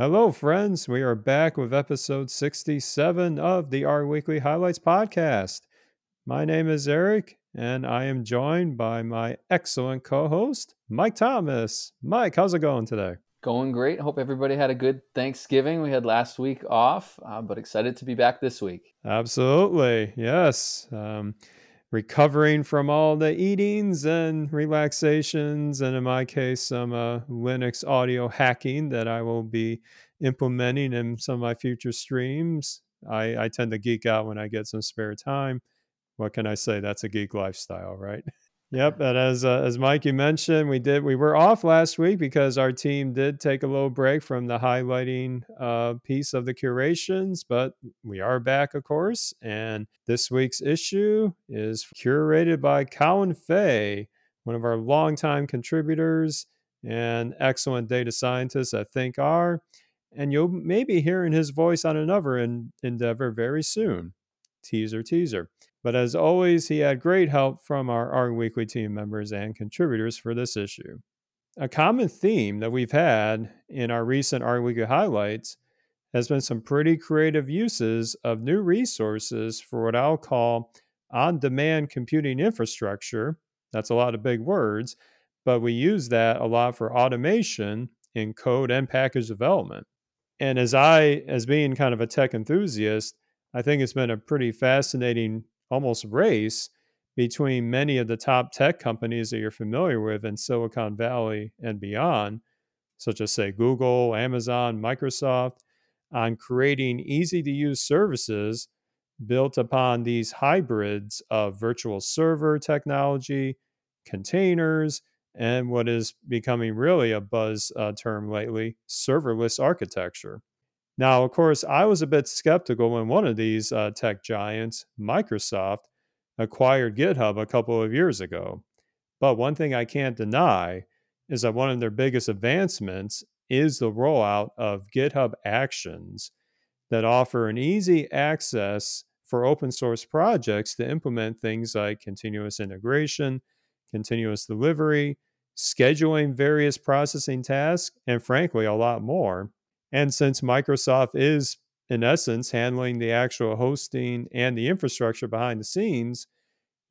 Hello, friends. We are back with episode 67 of the R Weekly Highlights podcast. My name is Eric, and I am joined by my excellent co host, Mike Thomas. Mike, how's it going today? Going great. Hope everybody had a good Thanksgiving. We had last week off, uh, but excited to be back this week. Absolutely. Yes. Um, recovering from all the eatings and relaxations, and in my case, some uh, Linux audio hacking that I will be implementing in some of my future streams. I, I tend to geek out when I get some spare time. What can I say? That's a geek lifestyle, right? Yep, and as uh, as Mikey mentioned, we did we were off last week because our team did take a little break from the highlighting uh, piece of the curations, but we are back, of course. And this week's issue is curated by Colin Fay, one of our longtime contributors and excellent data scientists at ThinkR. And you'll maybe hearing his voice on another in, endeavor very soon. Teaser, teaser. But as always, he had great help from our R Weekly team members and contributors for this issue. A common theme that we've had in our recent R Weekly highlights has been some pretty creative uses of new resources for what I'll call on demand computing infrastructure. That's a lot of big words, but we use that a lot for automation in code and package development. And as I, as being kind of a tech enthusiast, I think it's been a pretty fascinating almost race between many of the top tech companies that you're familiar with in Silicon Valley and beyond, such as, say, Google, Amazon, Microsoft, on creating easy to use services built upon these hybrids of virtual server technology, containers, and what is becoming really a buzz uh, term lately serverless architecture. Now, of course, I was a bit skeptical when one of these uh, tech giants, Microsoft, acquired GitHub a couple of years ago. But one thing I can't deny is that one of their biggest advancements is the rollout of GitHub Actions that offer an easy access for open source projects to implement things like continuous integration, continuous delivery, scheduling various processing tasks, and frankly, a lot more. And since Microsoft is, in essence, handling the actual hosting and the infrastructure behind the scenes,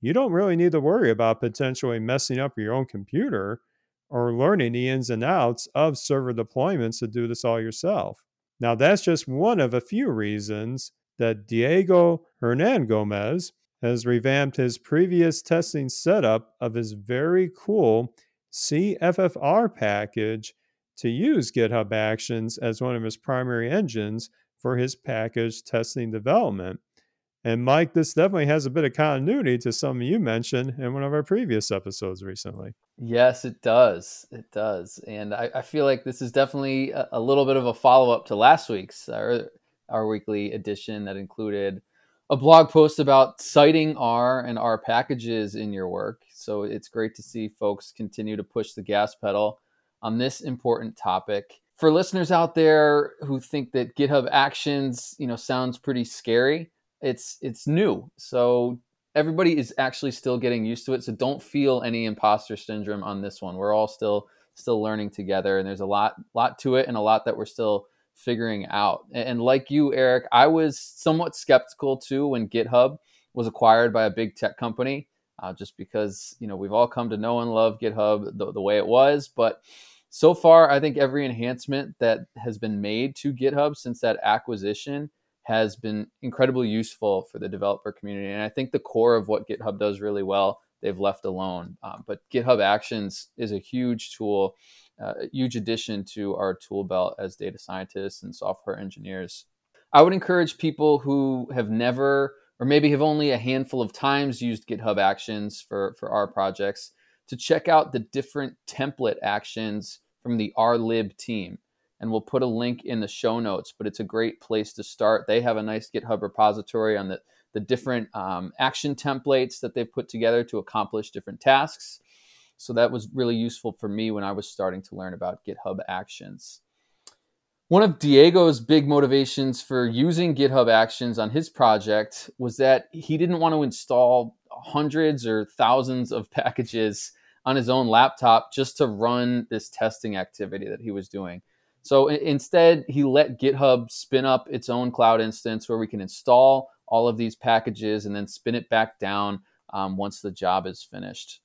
you don't really need to worry about potentially messing up your own computer or learning the ins and outs of server deployments to do this all yourself. Now, that's just one of a few reasons that Diego Hernangómez has revamped his previous testing setup of his very cool CFFR package to use GitHub Actions as one of his primary engines for his package testing development. And Mike, this definitely has a bit of continuity to something you mentioned in one of our previous episodes recently. Yes, it does. It does. And I, I feel like this is definitely a, a little bit of a follow up to last week's, our, R Weekly edition that included a blog post about citing R and R packages in your work. So it's great to see folks continue to push the gas pedal on this important topic. For listeners out there who think that GitHub Actions, you know, sounds pretty scary, it's it's new. So everybody is actually still getting used to it. So don't feel any imposter syndrome on this one. We're all still still learning together and there's a lot lot to it and a lot that we're still figuring out. And like you, Eric, I was somewhat skeptical too when GitHub was acquired by a big tech company, uh, just because you know we've all come to know and love GitHub the, the way it was. But so far, I think every enhancement that has been made to GitHub since that acquisition has been incredibly useful for the developer community. And I think the core of what GitHub does really well, they've left alone. Um, but GitHub Actions is a huge tool, uh, a huge addition to our tool belt as data scientists and software engineers. I would encourage people who have never or maybe have only a handful of times used GitHub Actions for, for our projects to check out the different template actions from the r-lib team. And we'll put a link in the show notes, but it's a great place to start. They have a nice GitHub repository on the, the different um, action templates that they've put together to accomplish different tasks. So that was really useful for me when I was starting to learn about GitHub Actions. One of Diego's big motivations for using GitHub Actions on his project was that he didn't want to install hundreds or thousands of packages on his own laptop just to run this testing activity that he was doing. So instead, he let GitHub spin up its own cloud instance where we can install all of these packages and then spin it back down um, once the job is finished.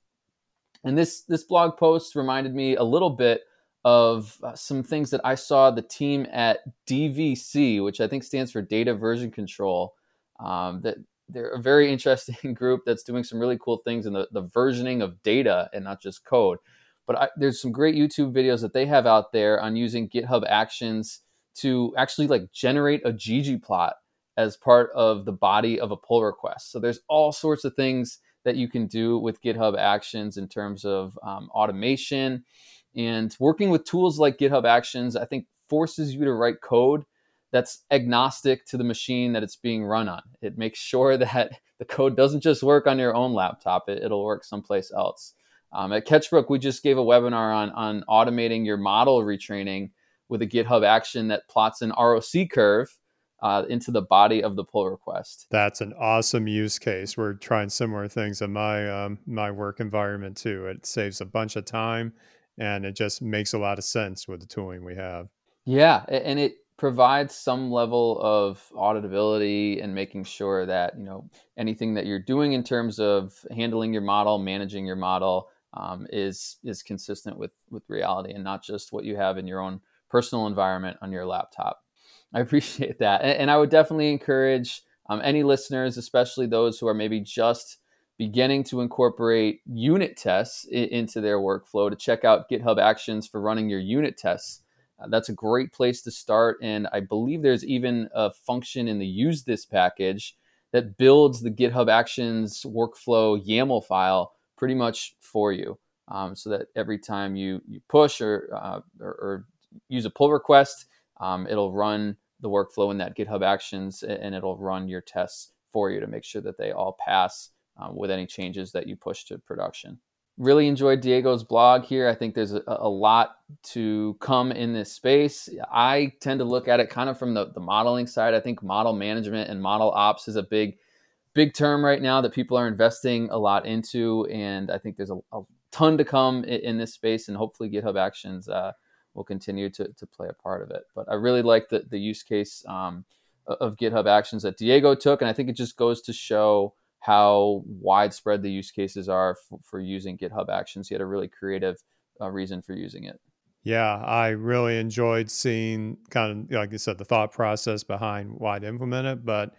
And this this blog post reminded me a little bit of uh, some things that I saw the team at DVC, which I think stands for Data Version Control. Um, that they're a very interesting group that's doing some really cool things in the, the versioning of data and not just code. But I, there's some great YouTube videos that they have out there on using GitHub Actions to actually like generate a ggplot as part of the body of a pull request. So there's all sorts of things that you can do with GitHub Actions in terms of um, automation and working with tools like GitHub Actions. I think forces you to write code that's agnostic to the machine that it's being run on. It makes sure that the code doesn't just work on your own laptop; it, will work someplace else. Um, at Ketchbrook, we just gave a webinar on on automating your model retraining with a GitHub action that plots an ROC curve uh, into the body of the pull request. That's an awesome use case. We're trying similar things in my um, my work environment too. It saves a bunch of time, and it just makes a lot of sense with the tooling we have. Yeah, and it provides some level of auditability and making sure that you know anything that you're doing in terms of handling your model, managing your model, um, is is consistent with with reality and not just what you have in your own personal environment on your laptop. I appreciate that, and, and I would definitely encourage um, any listeners, especially those who are maybe just beginning to incorporate unit tests I- into their workflow, to check out GitHub Actions for running your unit tests. Uh, that's a great place to start, and I believe there's even a function in the usethis package that builds the GitHub Actions workflow YAML file pretty much for you. Um, so that every time you, you push or, uh, or, or, use a pull request, um, it'll run the workflow in that GitHub Actions and it'll run your tests for you to make sure that they all pass um, with any changes that you push to production. Really enjoyed Diego's blog here. I think there's a, a, lot to come in this space. I tend to look at it kind of from the, the modeling side. I think model management and model ops is a big big term right now that people are investing a lot into, and I think there's a, a ton to come in, in, this space, and hopefully GitHub Actions uh, will continue to, to play a part of it. But I really like the, the use case um, of GitHub Actions that Diego took, and I think it just goes to show how widespread the use cases are for, for using GitHub Actions. He had a really creative uh, reason for using it. Yeah, I really enjoyed seeing kind of like you said the thought process behind why to implement it, but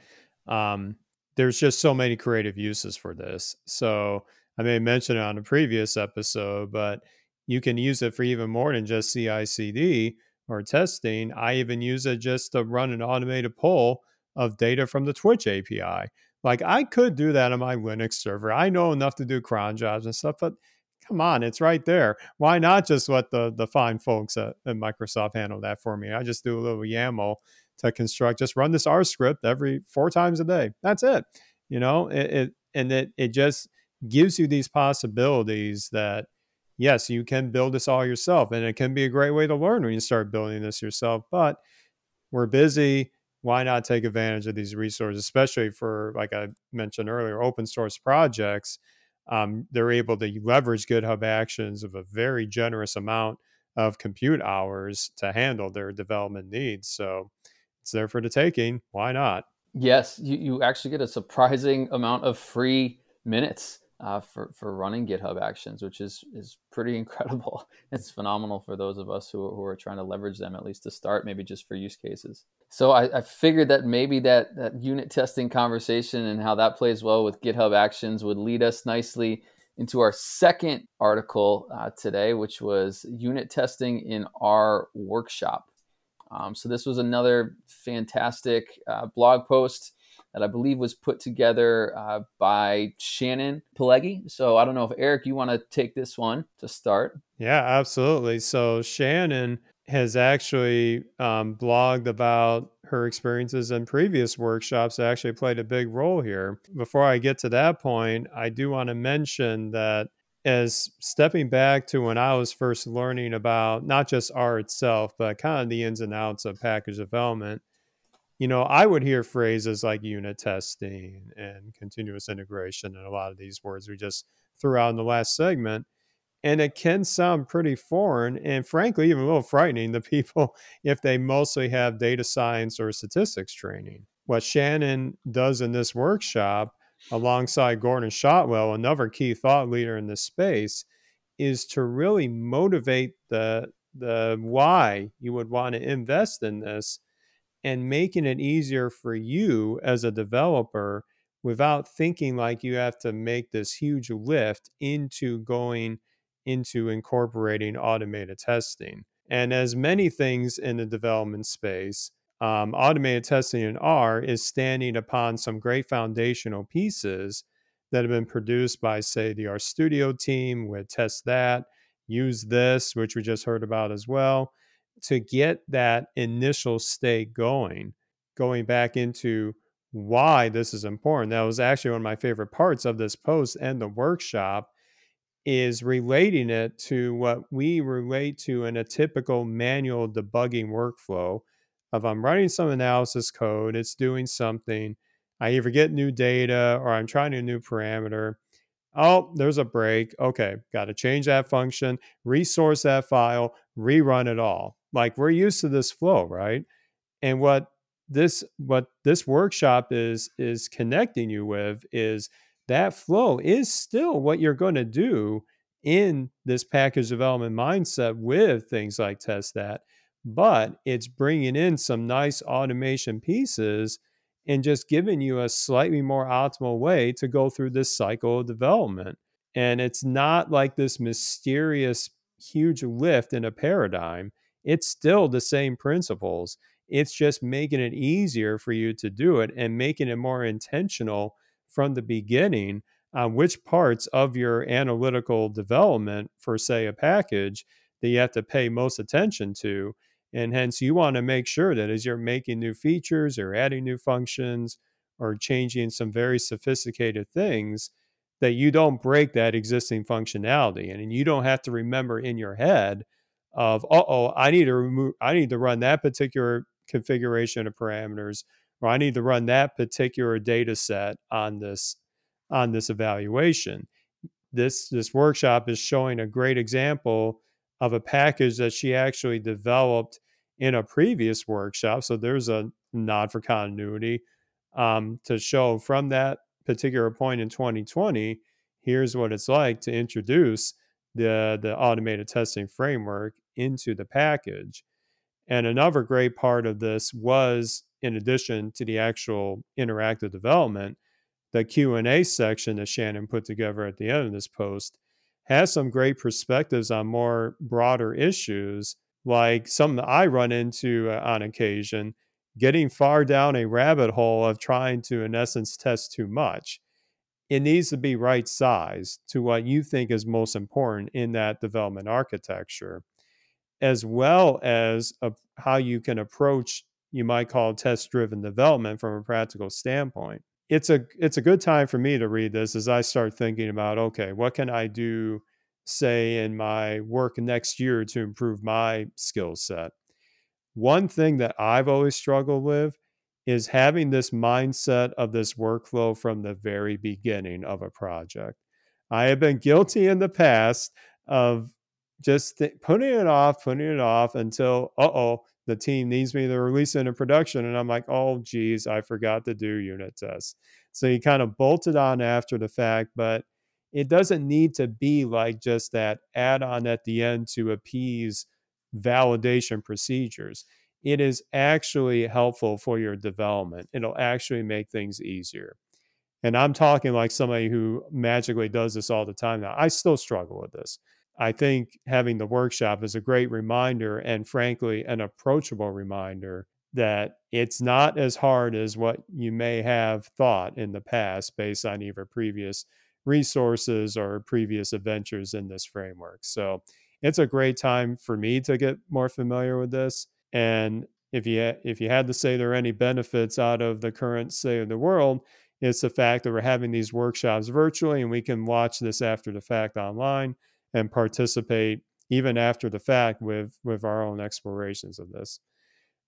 um, there's just so many creative uses for this. So I may mention it on a previous episode, but you can use it for even more than just CI/CD or testing. I even use it just to run an automated pull of data from the Twitch API. Like I could do that on my Linux server. I know enough to do cron jobs and stuff, but come on, it's right there. Why not just let the the fine folks at, at Microsoft handle that for me? I just do a little YAML to construct just run this r script every four times a day that's it you know it, it and it, it just gives you these possibilities that yes you can build this all yourself and it can be a great way to learn when you start building this yourself but we're busy why not take advantage of these resources especially for like i mentioned earlier open source projects um, they're able to leverage github actions of a very generous amount of compute hours to handle their development needs so it's there for the taking. Why not? Yes, you, you actually get a surprising amount of free minutes uh, for, for running GitHub Actions, which is, is pretty incredible. It's phenomenal for those of us who, who are trying to leverage them, at least to start, maybe just for use cases. So I, I figured that maybe that, that unit testing conversation and how that plays well with GitHub Actions would lead us nicely into our second article uh, today, which was unit testing in R workshop. Um, so this was another fantastic uh, blog post that I believe was put together uh, by Shannon Pileggi. So I don't know if Eric, you want to take this one to start? Yeah, absolutely. So Shannon has actually um, blogged about her experiences in previous workshops that actually played a big role here. Before I get to that point, I do want to mention that as stepping back to when I was first learning about not just R itself, but kind of the ins and outs of package development, you know, I would hear phrases like unit testing and continuous integration and a lot of these words we just threw out in the last segment. And it can sound pretty foreign and frankly even a little frightening to people if they mostly have data science or statistics training. What Shannon does in this workshop alongside Gordon Shotwell, another key thought leader in this space, is to really motivate the the why you would want to invest in this and making it easier for you as a developer without thinking like you have to make this huge lift into going into incorporating automated testing. And as many things in the development space, um, automated testing in R is standing upon some great foundational pieces that have been produced by, say, the R Studio team with testthat, Use This, which we just heard about as well, to get that initial state going, going back into why this is important. That was actually one of my favorite parts of this post and the workshop is relating it to what we relate to in a typical manual debugging workflow of I'm writing some analysis code, it's doing something, I either get new data or I'm trying a new parameter. Oh, there's a break. Okay, got to change that function, resource that file, rerun it all. Like we're used to this flow, right? And what this what this workshop is is connecting you with is that flow is still what you're going to do in this package development mindset with things like testthat but it's bringing in some nice automation pieces and just giving you a slightly more optimal way to go through this cycle of development. And it's not like this mysterious huge lift in a paradigm. It's still the same principles. It's just making it easier for you to do it and making it more intentional from the beginning on which parts of your analytical development for, say, a package that you have to pay most attention to. And hence, you want to make sure that as you're making new features or adding new functions or changing some very sophisticated things, that you don't break that existing functionality. And you don't have to remember in your head of, oh, I need to remove, I need to run that particular configuration of parameters, or I need to run that particular data set on this on this evaluation. This this workshop is showing a great example of a package that she actually developed in a previous workshop. So there's a nod for continuity um, to show from that particular point in 2020. Here's what it's like to introduce the the automated testing framework into the package. And another great part of this was, in addition to the actual interactive development, the Q&A section that Shannon put together at the end of this post has some great perspectives on more broader issues, like something I run into uh, on occasion, getting far down a rabbit hole of trying to, in essence, test too much. It needs to be right sized to what you think is most important in that development architecture as well as a, how you can approach you might call test driven development from a practical standpoint. It's a it's a good time for me to read this as i start thinking about okay what can i do say in my work next year to improve my skill set? One thing that i've always struggled with is having this mindset of this workflow from the very beginning of a project. I have been guilty in the past of just th- putting it off, putting it off until, uh oh, the team needs me to release it in production. And I'm like, oh, geez, I forgot to do unit tests. So you kind of bolt it on after the fact, but it doesn't need to be like just that add on at the end to appease validation procedures. It is actually helpful for your development. It'll actually make things easier. And I'm talking like somebody who magically does this all the time now. I still struggle with this. I think having the workshop is a great reminder and, frankly, an approachable reminder that it's not as hard as what you may have thought in the past based on either previous resources or previous adventures in this framework. So it's a great time for me to get more familiar with this. And if you if you had to say there are any benefits out of the current state of the world, it's the fact that we're having these workshops virtually and we can watch this after the fact online and participate even after the fact with with our own explorations of this.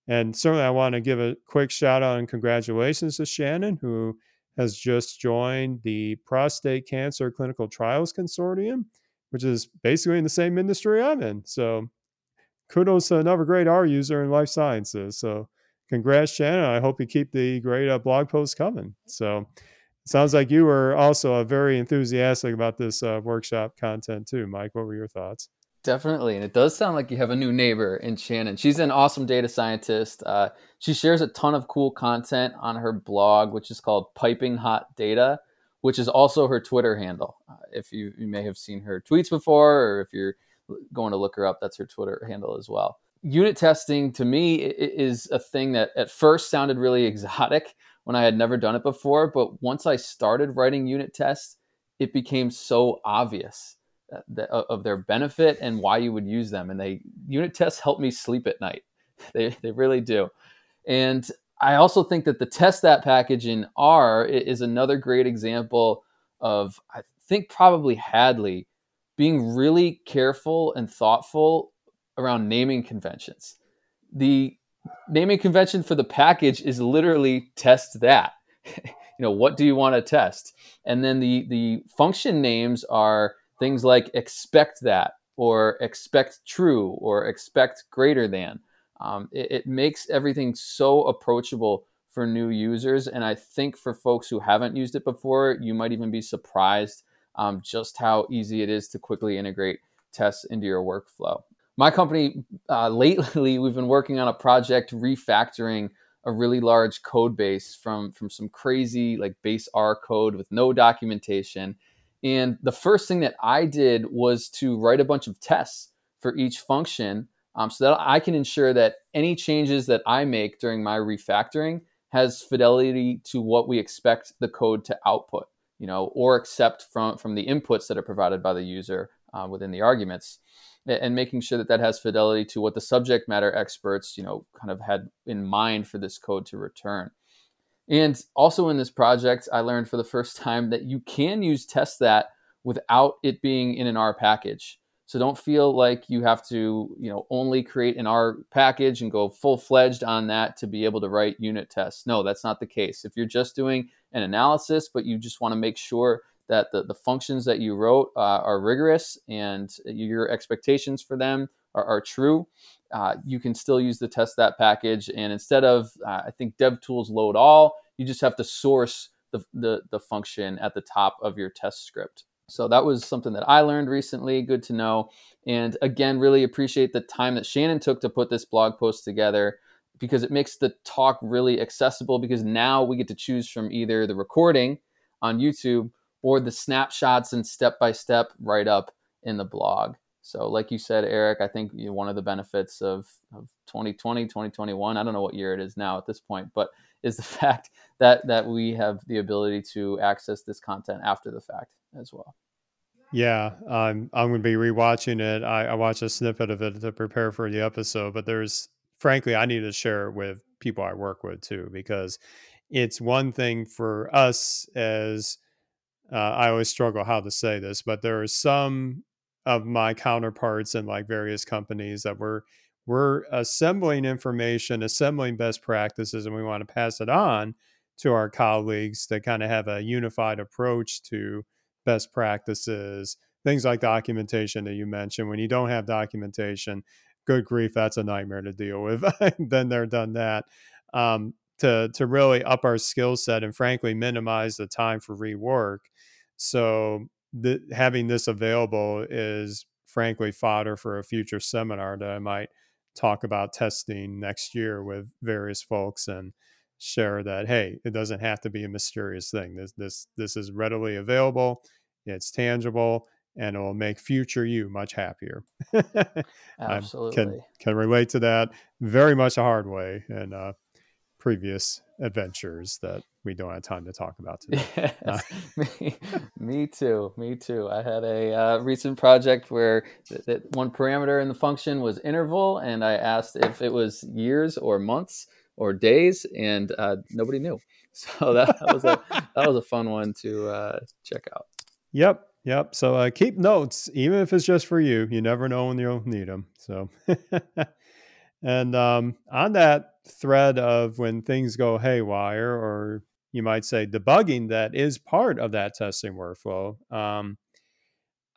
And certainly, I want to give a quick shout out and congratulations to Shannon, who has just joined the Prostate Cancer Clinical Trials Consortium. which is basically in the same industry I'm in. So kudos to another great R user in life sciences. So congrats, Shannon. I hope you keep the great uh, blog posts coming. So sounds like you were also uh, very enthusiastic about this uh, workshop content too, Mike. What were your thoughts? Definitely. And it does sound like you have a new neighbor in Shannon. She's an awesome data scientist. Uh, she shares a ton of cool content on her blog, which is called Piping Hot Data, which is also her Twitter handle. Uh, if you, you may have seen her tweets before, or if you're going to look her up, that's her Twitter handle as well. Unit testing to me is a thing that at first sounded really exotic when I had never done it before. But once I started writing unit tests, it became so obvious uh, uh, of their benefit and why you would use them. And they unit tests help me sleep at night. They they really do. And I also think that the testthat package in R is another great example of I think probably Hadley being really careful and thoughtful around naming conventions. The naming convention for the package is literally test that. you know, what do you want to test? And then the the function names are things like expect that or expect true or expect greater than. Um, it, it, makes everything so approachable for new users. And I think for folks who haven't used it before, you might even be surprised um, just how easy it is to quickly integrate tests into your workflow. My company, uh, lately, we've been working on a project refactoring a really large code base from, from some crazy like base R code with no documentation. And the first thing that I did was to write a bunch of tests for each function um, so that I can ensure that any changes that I make during my refactoring has fidelity to what we expect the code to output, you know, or accept from, from the inputs that are provided by the user uh, within the arguments and making sure that that has fidelity to what the subject matter experts, you know, kind of had in mind for this code to return. And also in this project, I learned for the first time that you can use testthat without it being in an R package. So don't feel like you have to, you know, only create an R package and go full fledged on that to be able to write unit tests. No, that's not the case. If you're just doing an analysis, but you just want to make sure that the, the functions that you wrote uh, are rigorous and your expectations for them are, are true, uh, you can still use the testthat package. And instead of, uh, I think DevTools load all, you just have to source the, the, the function at the top of your test script. So that was something that I learned recently. Good to know. And again, really appreciate the time that Shannon took to put this blog post together because it makes the talk really accessible because now we get to choose from either the recording on YouTube or the snapshots and step by step right up in the blog. So, like you said, Eric, I think you know, one of the benefits of, of 2020, 2021, I don't know what year it is now at this point, but is the fact that that we have the ability to access this content after the fact as well. Yeah, I'm I'm going to be rewatching it. I, I watched a snippet of it to prepare for the episode, but there's frankly I need to share it with people I work with too because it's one thing for us as uh, I always struggle how to say this, but there are some of my counterparts in like various companies that we're we're assembling information, assembling best practices, and we want to pass it on to our colleagues to kind of have a unified approach to best practices, things like documentation that you mentioned. When you don't have documentation, good grief, that's a nightmare to deal with. Then they're done that. Um, to to really up our skill set and frankly minimize the time for rework. So the, having this available is frankly fodder for a future seminar that I might talk about testing next year with various folks and share that hey it doesn't have to be a mysterious thing. This this this is readily available it's tangible and it will make future you much happier. Absolutely I can can relate to that. Very much a hard way and uh previous adventures that we don't have time to talk about today. Yes, uh, me, me, too. Me too. I had a uh, recent project where th- th- one parameter in the function was interval, and I asked if it was years or months or days, and uh, nobody knew. So that, that, was a that was a fun one to uh, check out. Yep. Yep. So uh, keep notes, even if it's just for you. You never know when you'll need them. So. And um, on that thread of when things go haywire, or you might say debugging that is part of that testing workflow, um,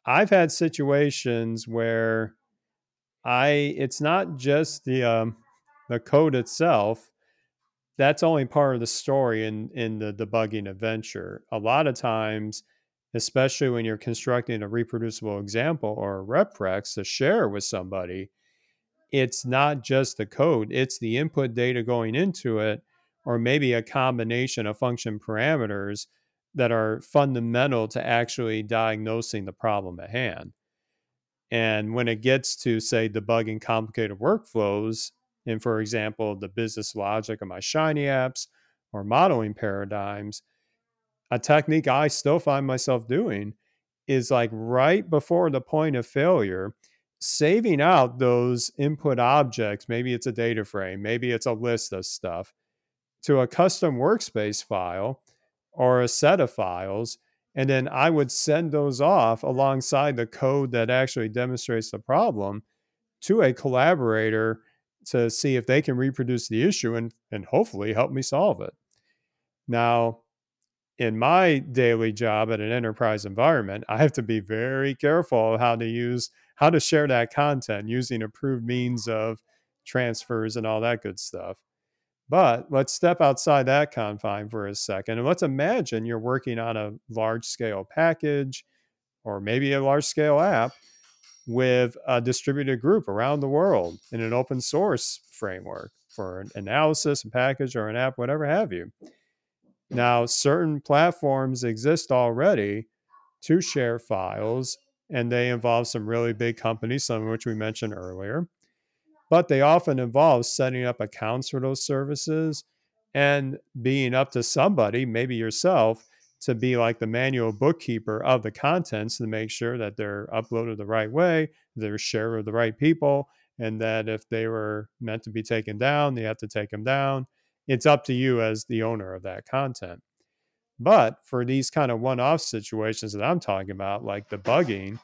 I've had situations where I it's not just the um, the code itself. That's only part of the story in in the debugging adventure. A lot of times, especially when you're constructing a reproducible example or a reprex to share with somebody, it's not just the code, it's the input data going into it, or maybe a combination of function parameters that are fundamental to actually diagnosing the problem at hand. And when it gets to, say, debugging complicated workflows, and for example, the business logic of my Shiny apps or modeling paradigms, a technique I still find myself doing is like right before the point of failure, saving out those input objects. Maybe it's a data frame, maybe it's a list of stuff to a custom workspace file or a set of files. And then I would send those off alongside the code that actually demonstrates the problem to a collaborator to see if they can reproduce the issue and, and hopefully help me solve it. Now, in my daily job at an enterprise environment, I have to be very careful how to use how to share that content using approved means of transfers and all that good stuff. But let's step outside that confine for a second and let's imagine you're working on a large scale package or maybe a large scale app with a distributed group around the world in an open source framework for an analysis, a package, or an app, whatever have you. Now, certain platforms exist already to share files, and they involve some really big companies, some of which we mentioned earlier but they often involve setting up accounts for those services and being up to somebody, maybe yourself, to be like the manual bookkeeper of the contents to make sure that they're uploaded the right way, they're shared with the right people, and that if they were meant to be taken down, they have to take them down. It's up to you as the owner of that content. But for these kind of one off situations that I'm talking about, like debugging,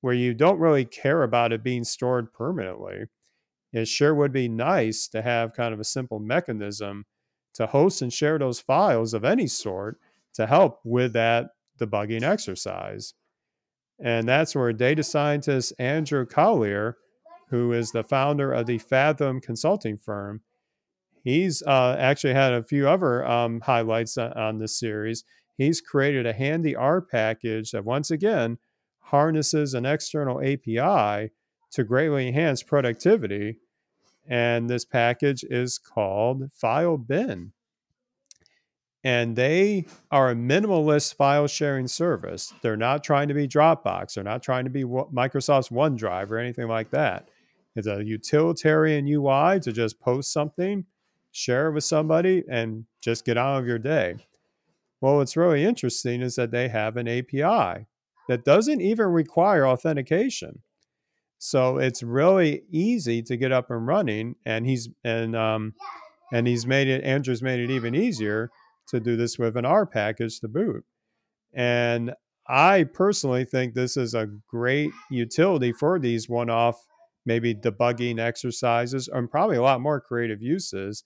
where you don't really care about it being stored permanently, it sure would be nice to have kind of a simple mechanism to host and share those files of any sort to help with that debugging exercise. And that's where data scientist Andrew Collier, who is the founder of the Fathom consulting firm, he's uh, actually had a few other um, highlights on this series. He's created a handy R package that, once again, harnesses an external API to greatly enhance productivity. And this package is called FileBin. And they are a minimalist file sharing service. They're not trying to be Dropbox. They're not trying to be Microsoft's OneDrive or anything like that. It's a utilitarian UI to just post something, share it with somebody, and just get on with your day. Well, what's really interesting is that they have an API that doesn't even require authentication. So it's really easy to get up and running, and he's and um, and he's made it. Andrew's made it even easier to do this with an R package to boot. And I personally think this is a great utility for these one-off, maybe debugging exercises, and probably a lot more creative uses.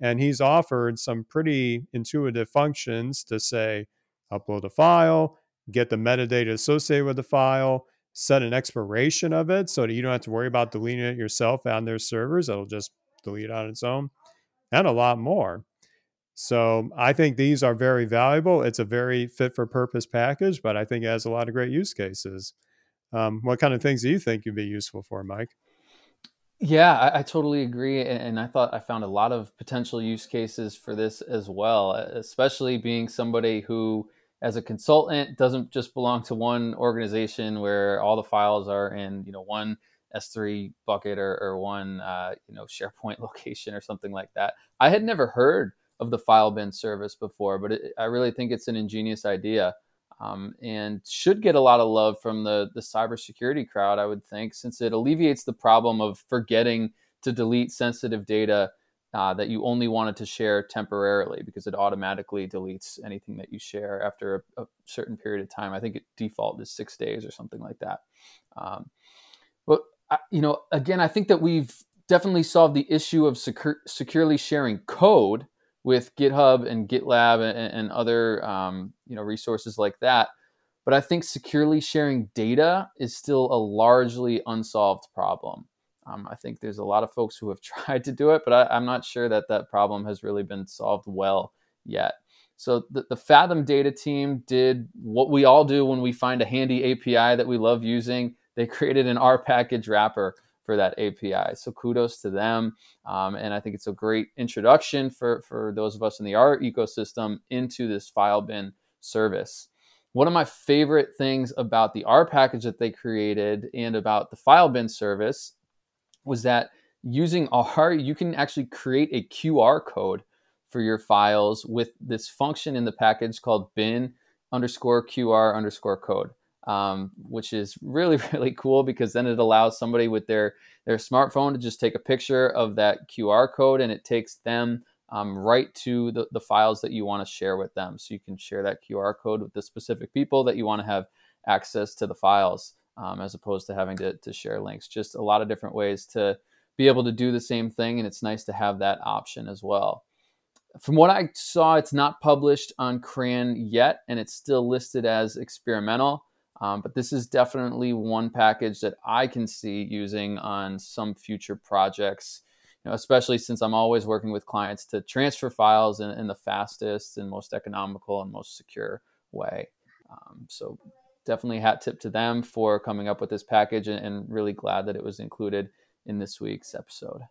And he's offered some pretty intuitive functions to say, upload a file, get the metadata associated with the file set an expiration of it so that you don't have to worry about deleting it yourself on their servers. It'll just delete on its own and a lot more. So I think these are very valuable. It's a very fit for purpose package, but I think it has a lot of great use cases. Um, what kind of things do you think you'd be useful for, Mike? Yeah, I, I, totally agree. And I thought I found a lot of potential use cases for this as well, especially being somebody who as a consultant doesn't just belong to one organization where all the files are in you know one S3 bucket or, or one uh, you know SharePoint location or something like that. I had never heard of the FileBin service before, but it, I really think it's an ingenious idea um, and should get a lot of love from the the cybersecurity crowd. I would think since it alleviates the problem of forgetting to delete sensitive data uh, that you only wanted to share temporarily because it automatically deletes anything that you share after a, a certain period of time. I think it default is six days or something like that. Um, but I, you know, again, I think that we've definitely solved the issue of secure, securely sharing code with GitHub and GitLab and, and other um, you know resources like that. but I think securely sharing data is still a largely unsolved problem. Um, I think there's a lot of folks who have tried to do it, but I, am not sure that that problem has really been solved well yet. So the, the Fathom data team did what we all do when we find a handy API that we love using. They created an R package wrapper for that API. So kudos to them. Um, and I think it's a great introduction for, for those of us in the R ecosystem into this FileBin service. One of my favorite things about the R package that they created and about the FileBin service was that using R, you can actually create a QR code for your files with this function in the package called bin underscore QR underscore code um, which is really really cool because then it allows somebody with their their smartphone to just take a picture of that QR code and it takes them um, right to the, the files that you want to share with them. So you can share that QR code with the specific people that you want to have access to the files um, as opposed to having to, to share links. Just a lot of different ways to be able to do the same thing. And it's nice to have that option as well. From what I saw, it's not published on CRAN yet, and it's still listed as experimental. Um, but this is definitely one package that I can see using on some future projects, you know, especially since I'm always working with clients to transfer files in, in the fastest and most economical and most secure way. Um, so definitely hat tip to them for coming up with this package and, and really glad that it was included in this week's episode.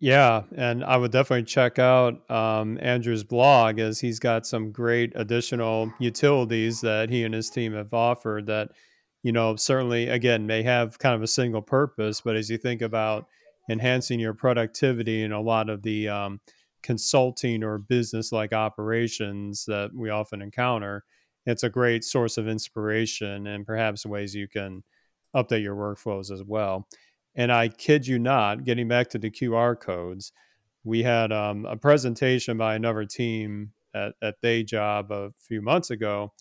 Yeah, and I would definitely check out um, Andrew's blog as he's got some great additional utilities that he and his team have offered that, you know, certainly again may have kind of a single purpose, but as you think about enhancing your productivity and a lot of the um, consulting or business like operations that we often encounter, it's a great source of inspiration and perhaps ways you can update your workflows as well. And I kid you not, getting back to the QR codes, we had um, a presentation by another team at, at Day Job a few months ago,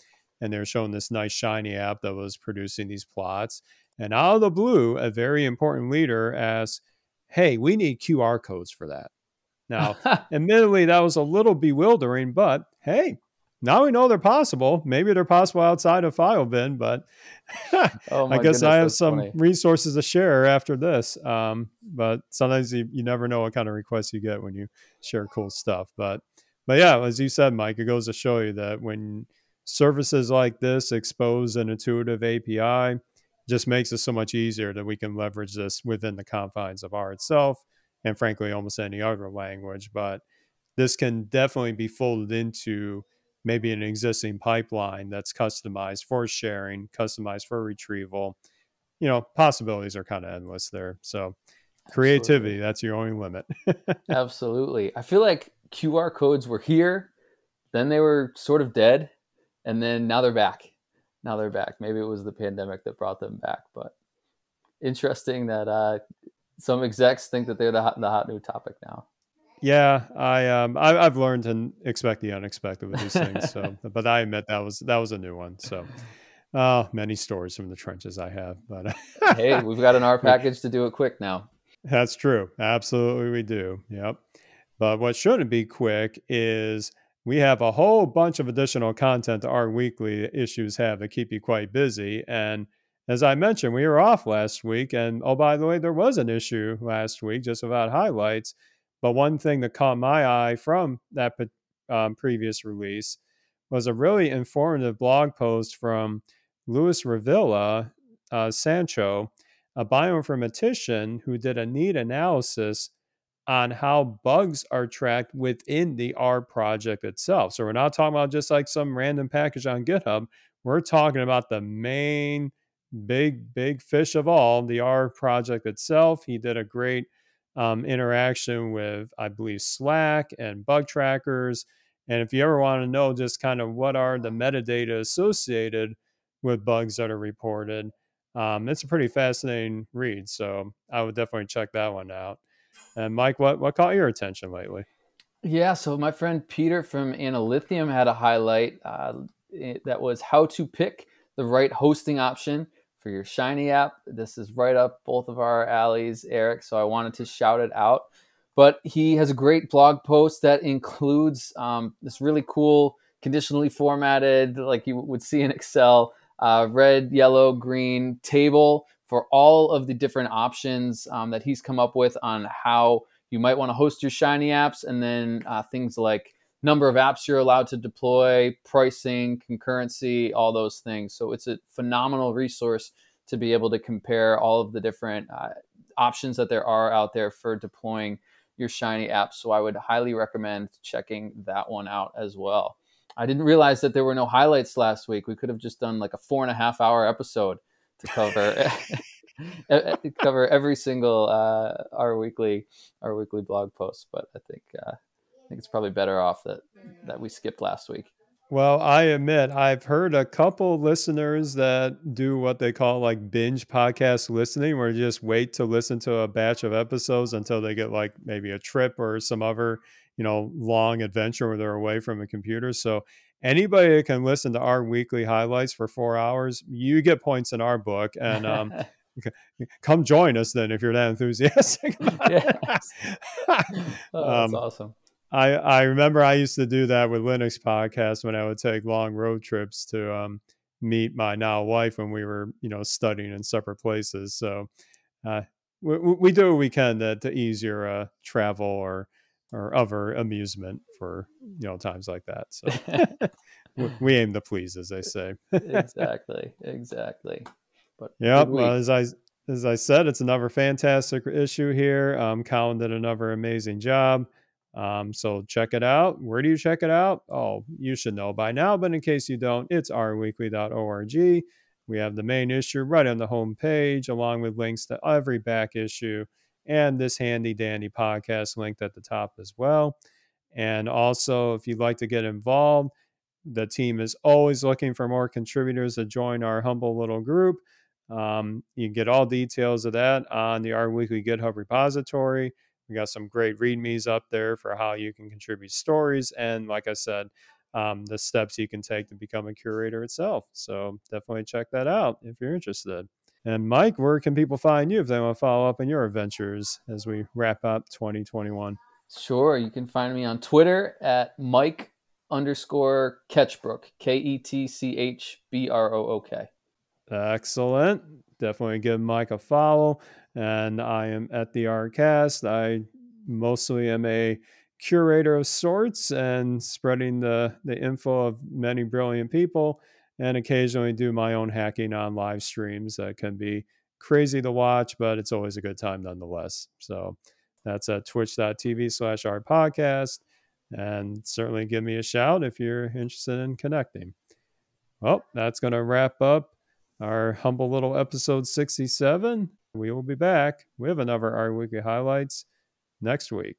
and they were showing this nice shiny app that was producing these plots. And out of the blue, a very important leader asked, Hey, we need QR codes for that. Now, admittedly, that was a little bewildering, but hey, now we know they're possible. Maybe they're possible outside of FileBin, but oh I guess goodness, I have some funny. resources to share after this. Um, but sometimes you, you never know what kind of requests you get when you share cool stuff. But but yeah, as you said, Mike, it goes to show you that when services like this expose an intuitive API, just makes it so much easier that we can leverage this within the confines of R itself, and frankly, almost any other language. But this can definitely be folded into maybe an existing pipeline that's customized for sharing, customized for retrieval. You know, possibilities are kind of endless there. So, creativity, Absolutely. that's your only limit. Absolutely. I feel like QR codes were here, then they were sort of dead, and then now they're back. Now they're back. Maybe it was the pandemic that brought them back, but interesting that uh, some execs think that they're the hot, the hot new topic now. Yeah, I um I, have learned to expect the unexpected with these things. So, but I admit that was that was a new one. So, uh, many stories from the trenches I have. But hey, we've got an R package to do it quick now. That's true. Absolutely, we do. Yep. But what shouldn't be quick is we have a whole bunch of additional content that R weekly issues have that keep you quite busy. And as I mentioned, we were off last week. And oh, by the way, there was an issue last week just about highlights. But one thing that caught my eye from that um, previous release was a really informative blog post from Luis Revilla uh, Sancho, a bioinformatician who did a neat analysis on how bugs are tracked within the R project itself. So we're not talking about just like some random package on GitHub. We're talking about the main big, big fish of all, the R project itself. He did a great um, interaction with, I believe, Slack and bug trackers. And if you ever want to know just kind of what are the metadata associated with bugs that are reported, um, it's a pretty fascinating read. So I would definitely check that one out. And Mike, what, what caught your attention lately? Yeah, so my friend Peter from Analythium had a highlight uh, that was how to pick the right hosting option for your Shiny app. This is right up both of our alleys, Eric. So I wanted to shout it out. But he has a great blog post that includes um, this really cool, conditionally formatted, like you would see in Excel, uh, red, yellow, green table for all of the different options um, that he's come up with on how you might want to host your Shiny apps, and then uh, things like number of apps you're allowed to deploy, pricing, concurrency, all those things. So it's a phenomenal resource to be able to compare all of the different uh, options that there are out there for deploying your Shiny app. So I would highly recommend checking that one out as well. I didn't realize that there were no highlights last week. We could have just done like a four and a half hour episode to cover cover every single uh, R Weekly R Weekly blog post. But I think uh, I think it's probably better off that that we skipped last week. Well, I admit I've heard a couple listeners that do what they call like binge podcast listening, where you just wait to listen to a batch of episodes until they get like maybe a trip or some other, you know, long adventure where they're away from a computer. So anybody that can listen to R Weekly highlights for four hours, you get points in our book. And um, come join us then if you're that enthusiastic. yes. oh, that's um, awesome. I, I remember I used to do that with Linux podcasts when I would take long road trips to um, meet my now wife when we were, you know, studying in separate places. So uh, we, we do what we can to, to ease your uh, travel or or other amusement for you know times like that. So we, we aim to please, as they say. exactly, exactly. But yeah, well, as I as I said, it's another fantastic issue here. Um, Colin did another amazing job. Um, so check it out. Where do you check it out? Oh, you should know by now, but in case you don't, it's rweekly.org. We have the main issue right on the home page, along with links to every back issue and this handy dandy podcast linked at the top as well. And also, if you'd like to get involved, the team is always looking for more contributors to join our humble little group. Um, you can get all details of that on the R Weekly GitHub repository. We got some great readmes up there for how you can contribute stories. And like I said, um, the steps you can take to become a curator itself. So definitely check that out if you're interested. And Mike, where can people find you if they want to follow up on your adventures as we wrap up 2021? Sure. You can find me on Twitter at Mike underscore Ketchbrook, K E T C H B R O O K. Excellent. Definitely give Mike a follow. And I am at the Rcast. I mostly am a curator of sorts and spreading the, the info of many brilliant people and occasionally do my own hacking on live streams that can be crazy to watch, but it's always a good time nonetheless. So that's at twitch.tv slash rpodcast. And certainly give me a shout if you're interested in connecting. Well, that's going to wrap up our humble little episode 67. We will be back with another R Weekly Highlights next week.